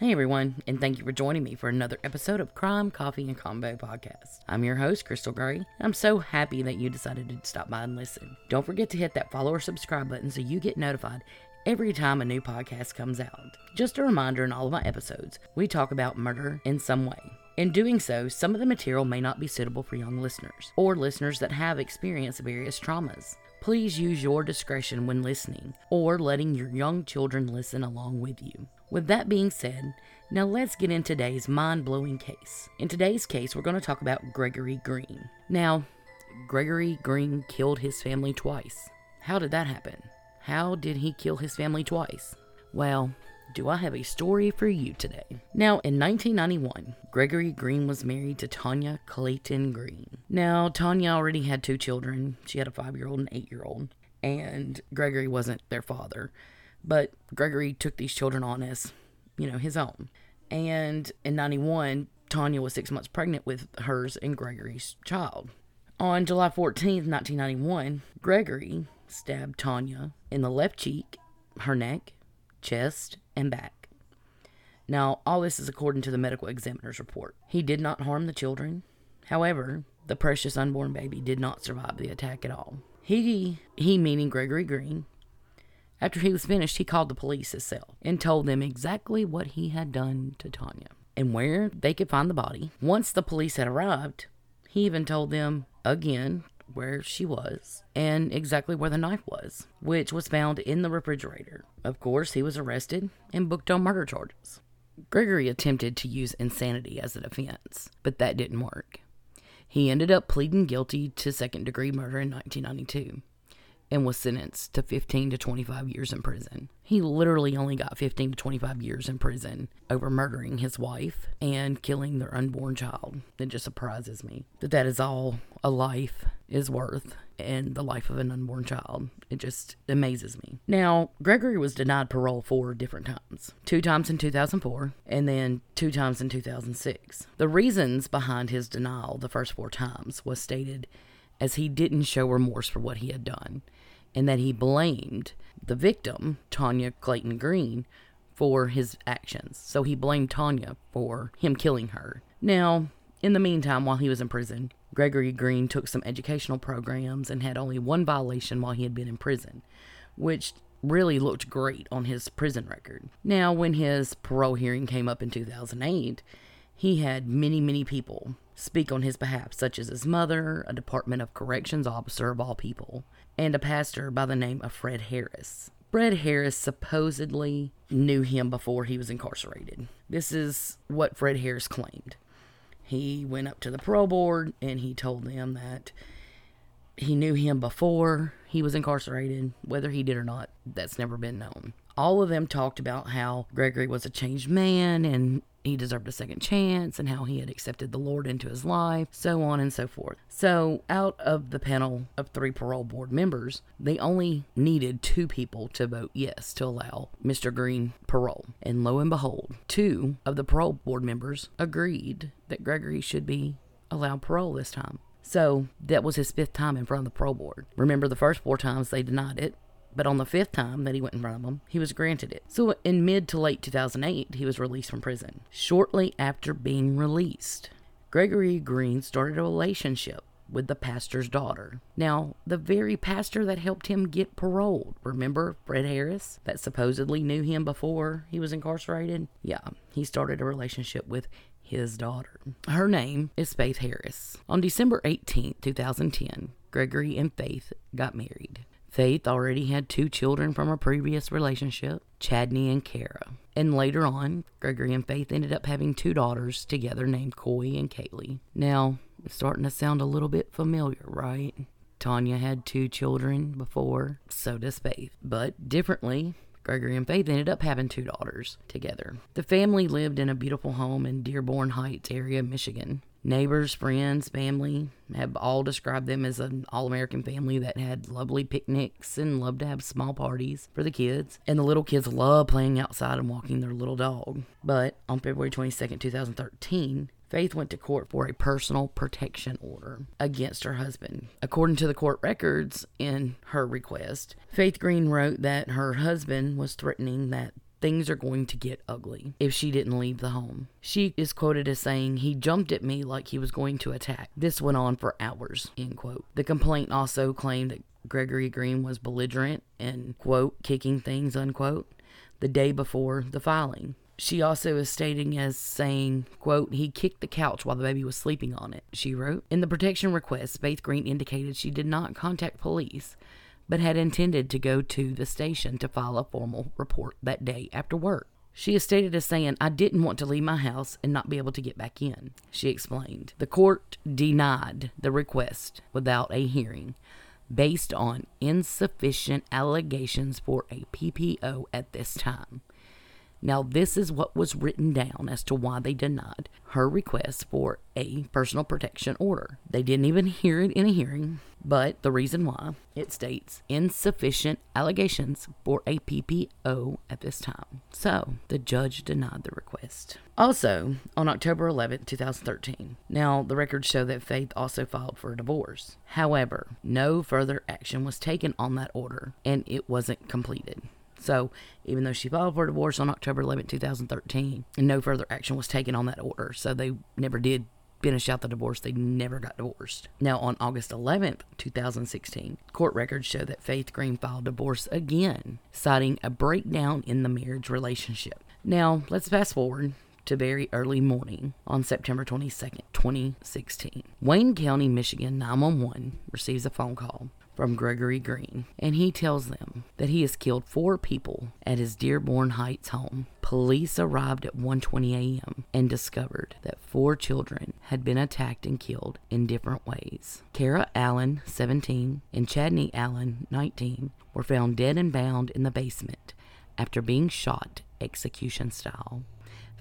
Hey everyone, and thank you for joining me for another episode of Crime, Coffee, and Combo Podcast. I'm your host, Crystal Gray. I'm so happy that you decided to stop by and listen. Don't forget to hit that follow or subscribe button so you get notified every time a new podcast comes out. Just a reminder in all of my episodes, we talk about murder in some way. In doing so, some of the material may not be suitable for young listeners or listeners that have experienced various traumas. Please use your discretion when listening or letting your young children listen along with you. With that being said, now let's get in today's mind blowing case. In today's case, we're going to talk about Gregory Green. Now, Gregory Green killed his family twice. How did that happen? How did he kill his family twice? Well, do I have a story for you today? Now, in 1991, Gregory Green was married to Tanya Clayton Green. Now, Tanya already had two children. She had a five year old and an eight year old, and Gregory wasn't their father. But Gregory took these children on as, you know, his own. And in 91, Tanya was six months pregnant with hers and Gregory's child. On July 14th, 1991, Gregory stabbed Tanya in the left cheek, her neck, chest, and back. Now, all this is according to the medical examiner's report. He did not harm the children. However, the precious unborn baby did not survive the attack at all. He, he meaning Gregory Green, after he was finished, he called the police himself and told them exactly what he had done to Tanya and where they could find the body. Once the police had arrived, he even told them again where she was and exactly where the knife was, which was found in the refrigerator. Of course, he was arrested and booked on murder charges. Gregory attempted to use insanity as a defense, but that didn't work. He ended up pleading guilty to second degree murder in 1992 and was sentenced to 15 to 25 years in prison. He literally only got 15 to 25 years in prison over murdering his wife and killing their unborn child. It just surprises me that that is all a life is worth and the life of an unborn child. It just amazes me. Now, Gregory was denied parole four different times two times in 2004 and then two times in 2006. The reasons behind his denial the first four times was stated as he didn't show remorse for what he had done and that he blamed the victim, Tanya Clayton Green, for his actions. So he blamed Tanya for him killing her. Now, in the meantime, while he was in prison, Gregory Green took some educational programs and had only one violation while he had been in prison, which really looked great on his prison record. Now, when his parole hearing came up in 2008, he had many, many people speak on his behalf, such as his mother, a Department of Corrections officer of all people, and a pastor by the name of Fred Harris. Fred Harris supposedly knew him before he was incarcerated. This is what Fred Harris claimed. He went up to the parole board and he told them that he knew him before he was incarcerated. Whether he did or not, that's never been known. All of them talked about how Gregory was a changed man and he deserved a second chance and how he had accepted the Lord into his life, so on and so forth. So, out of the panel of three parole board members, they only needed two people to vote yes to allow Mr. Green parole. And lo and behold, two of the parole board members agreed that Gregory should be allowed parole this time. So, that was his fifth time in front of the parole board. Remember, the first four times they denied it, but on the fifth time that he went in front of them, he was granted it. So in mid to late 2008, he was released from prison. Shortly after being released, Gregory Green started a relationship with the pastor's daughter. Now, the very pastor that helped him get paroled, remember Fred Harris, that supposedly knew him before he was incarcerated? Yeah, he started a relationship with his daughter. Her name is Faith Harris. On December 18, 2010, Gregory and Faith got married. Faith already had two children from a previous relationship, Chadney and Kara. And later on, Gregory and Faith ended up having two daughters together named Koi and Kaylee. Now, it's starting to sound a little bit familiar, right? Tanya had two children before, so does Faith. But differently, Gregory and Faith ended up having two daughters together. The family lived in a beautiful home in Dearborn Heights area, Michigan. Neighbors, friends, family have all described them as an all American family that had lovely picnics and loved to have small parties for the kids. And the little kids love playing outside and walking their little dog. But on February 22nd, 2013, Faith went to court for a personal protection order against her husband. According to the court records in her request, Faith Green wrote that her husband was threatening that things are going to get ugly if she didn't leave the home. She is quoted as saying, He jumped at me like he was going to attack. This went on for hours, end quote. The complaint also claimed that Gregory Green was belligerent and, quote, kicking things, unquote, the day before the filing. She also is stating as saying, quote, he kicked the couch while the baby was sleeping on it, she wrote. In the protection request, Faith Green indicated she did not contact police, but had intended to go to the station to file a formal report that day after work. She is stated as saying, I didn't want to leave my house and not be able to get back in. She explained. The court denied the request without a hearing based on insufficient allegations for a PPO at this time. Now, this is what was written down as to why they denied her request for a personal protection order. They didn't even hear it in a hearing, but the reason why it states insufficient allegations for a PPO at this time. So, the judge denied the request. Also, on October 11, 2013, now the records show that Faith also filed for a divorce. However, no further action was taken on that order and it wasn't completed. So, even though she filed for divorce on October 11, 2013, and no further action was taken on that order, so they never did finish out the divorce. They never got divorced. Now, on August 11th, 2016, court records show that Faith Green filed divorce again, citing a breakdown in the marriage relationship. Now, let's fast forward to very early morning on September 22nd, 2016. Wayne County, Michigan 911 receives a phone call from Gregory Green, and he tells them that he has killed four people at his Dearborn Heights home. Police arrived at 1:20 a.m. and discovered that four children had been attacked and killed in different ways. Kara Allen, 17, and Chadney Allen, 19, were found dead and bound in the basement after being shot execution style.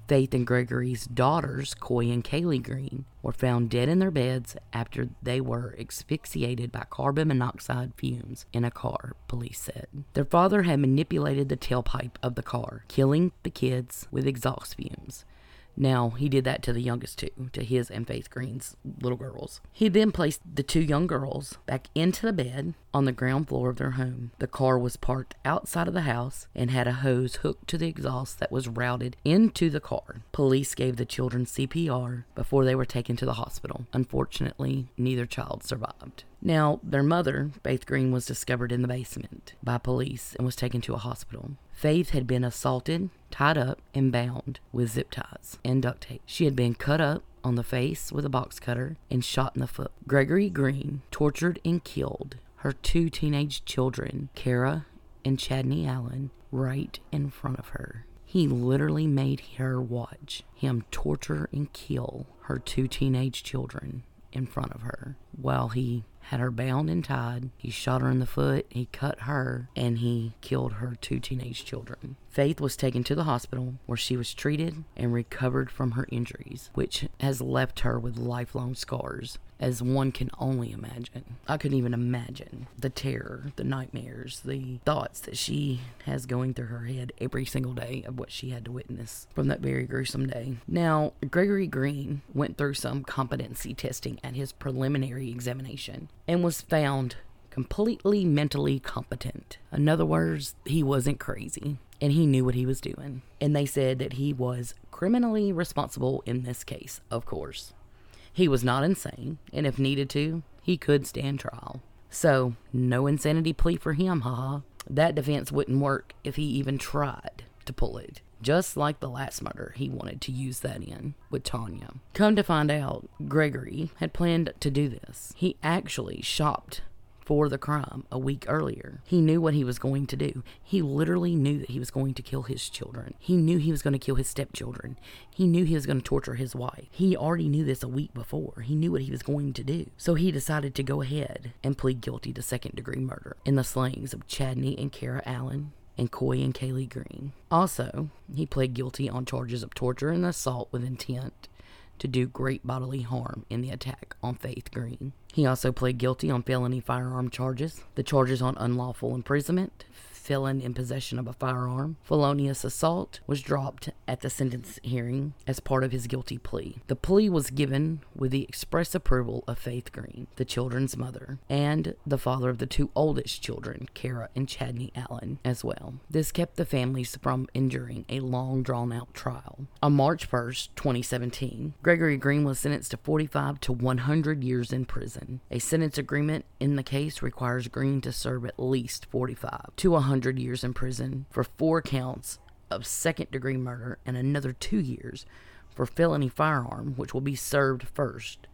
Faith and Gregory's daughters, Koi and Kaylee Green, were found dead in their beds after they were asphyxiated by carbon monoxide fumes in a car, police said. Their father had manipulated the tailpipe of the car, killing the kids with exhaust fumes. Now, he did that to the youngest two, to his and Faith Green's little girls. He then placed the two young girls back into the bed on the ground floor of their home. The car was parked outside of the house and had a hose hooked to the exhaust that was routed into the car. Police gave the children CPR before they were taken to the hospital. Unfortunately, neither child survived. Now, their mother, Faith Green, was discovered in the basement by police and was taken to a hospital. Faith had been assaulted, tied up, and bound with zip ties and duct tape. She had been cut up on the face with a box cutter and shot in the foot. Gregory Green tortured and killed her two teenage children, Kara and Chadney Allen, right in front of her. He literally made her watch him torture and kill her two teenage children in front of her while he had her bound and tied. He shot her in the foot, he cut her, and he killed her two teenage children. Faith was taken to the hospital where she was treated and recovered from her injuries, which has left her with lifelong scars, as one can only imagine. I couldn't even imagine the terror, the nightmares, the thoughts that she has going through her head every single day of what she had to witness from that very gruesome day. Now, Gregory Green went through some competency testing at his preliminary examination and was found completely mentally competent. In other words, he wasn't crazy and he knew what he was doing. And they said that he was criminally responsible in this case, of course. He was not insane, and if needed to, he could stand trial. So, no insanity plea for him, haha. That defense wouldn't work if he even tried to pull it. Just like the last murder, he wanted to use that in with Tanya. Come to find out, Gregory had planned to do this. He actually shopped for the crime a week earlier. He knew what he was going to do. He literally knew that he was going to kill his children. He knew he was going to kill his stepchildren. He knew he was going to torture his wife. He already knew this a week before. He knew what he was going to do. So he decided to go ahead and plead guilty to second degree murder in the slayings of Chadney and Kara Allen and Koi and Kaylee Green. Also, he pled guilty on charges of torture and assault with intent to do great bodily harm in the attack on Faith Green. He also pled guilty on felony firearm charges, the charges on unlawful imprisonment, felon in possession of a firearm, felonious assault, was dropped at the sentence hearing as part of his guilty plea. The plea was given with the express approval of Faith Green, the children's mother, and the father of the two oldest children, Kara and Chadney Allen, as well. This kept the families from enduring a long drawn out trial. On March 1st, 2017, Gregory Green was sentenced to 45 to 100 years in prison. A sentence agreement in the case requires Green to serve at least 45 to 100 years in prison for four counts of second degree murder and another two years for felony firearm, which will be served first.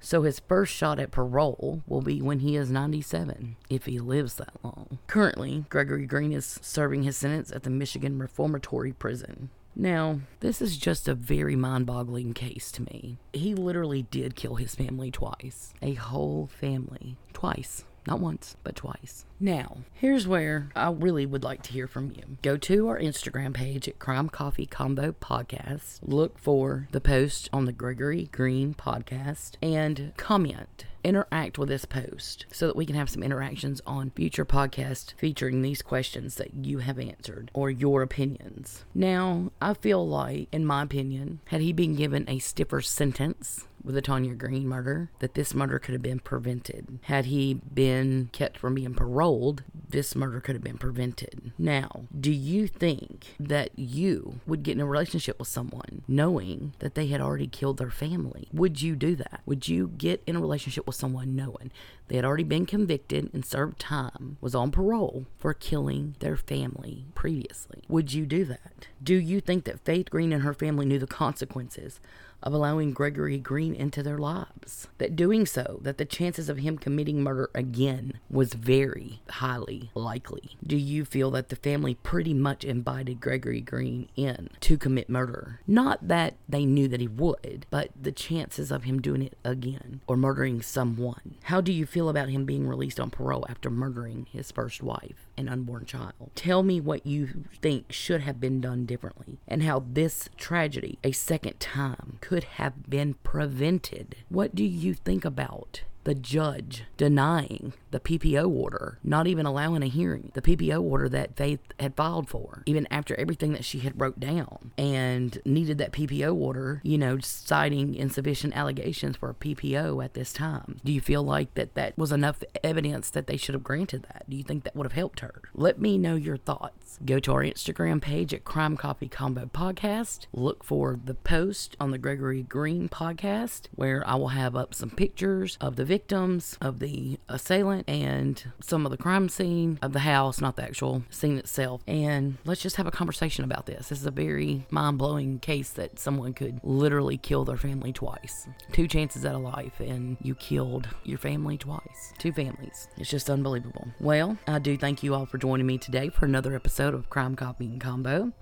So his first shot at parole will be when he is 97, if he lives that long. Currently, Gregory Green is serving his sentence at the Michigan Reformatory Prison. Now, this is just a very mind boggling case to me. He literally did kill his family twice. A whole family. Twice. Not once, but twice. Now, here's where I really would like to hear from you. Go to our Instagram page at Crime Coffee Combo Podcast. Look for the post on the Gregory Green podcast and comment. Interact with this post so that we can have some interactions on future podcasts featuring these questions that you have answered or your opinions. Now, I feel like, in my opinion, had he been given a stiffer sentence, with the Tanya Green murder, that this murder could have been prevented. Had he been kept from being paroled, this murder could have been prevented. Now, do you think that you would get in a relationship with someone knowing that they had already killed their family? Would you do that? Would you get in a relationship with someone knowing they had already been convicted and served time, was on parole for killing their family previously? Would you do that? Do you think that Faith Green and her family knew the consequences of allowing Gregory Green into their lives. That doing so, that the chances of him committing murder again was very highly likely. Do you feel that the family pretty much invited Gregory Green in to commit murder? Not that they knew that he would, but the chances of him doing it again or murdering someone. How do you feel about him being released on parole after murdering his first wife and unborn child? Tell me what you think should have been done differently and how this tragedy, a second time, could have been prevented. What do you think about the judge denying the PPO order, not even allowing a hearing, the PPO order that Faith had filed for, even after everything that she had wrote down and needed that PPO order, you know, citing insufficient allegations for a PPO at this time. Do you feel like that that was enough evidence that they should have granted that? Do you think that would have helped her? Let me know your thoughts. Go to our Instagram page at Crime Coffee Combo Podcast. Look for the post on the Gregory Green podcast where I will have up some pictures of the victims, of the assailant, and some of the crime scene of the house, not the actual scene itself. And let's just have a conversation about this. This is a very mind blowing case that someone could literally kill their family twice. Two chances at a life, and you killed your family twice. Two families. It's just unbelievable. Well, I do thank you all for joining me today for another episode of Crime and Combo.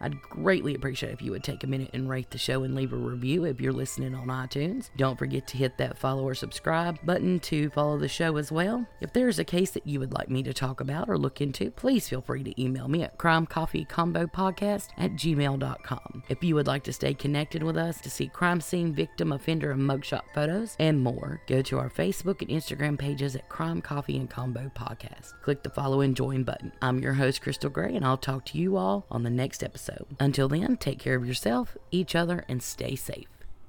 I'd greatly appreciate if you would take a minute and rate the show and leave a review if you're listening on iTunes. Don't forget to hit that follow or subscribe button to follow the show as well. If there's a case that you would like me to talk about or look into, please feel free to email me at crimecoffeecombopodcast at gmail.com. If you would like to stay connected with us to see crime scene, victim, offender, and mugshot photos and more, go to our Facebook and Instagram pages at Crime Coffee and Combo Podcast. Click the follow and join button. I'm your host, Crystal Gray, and I'll talk to you all on the next episode Until then, take care of yourself, each other, and stay safe.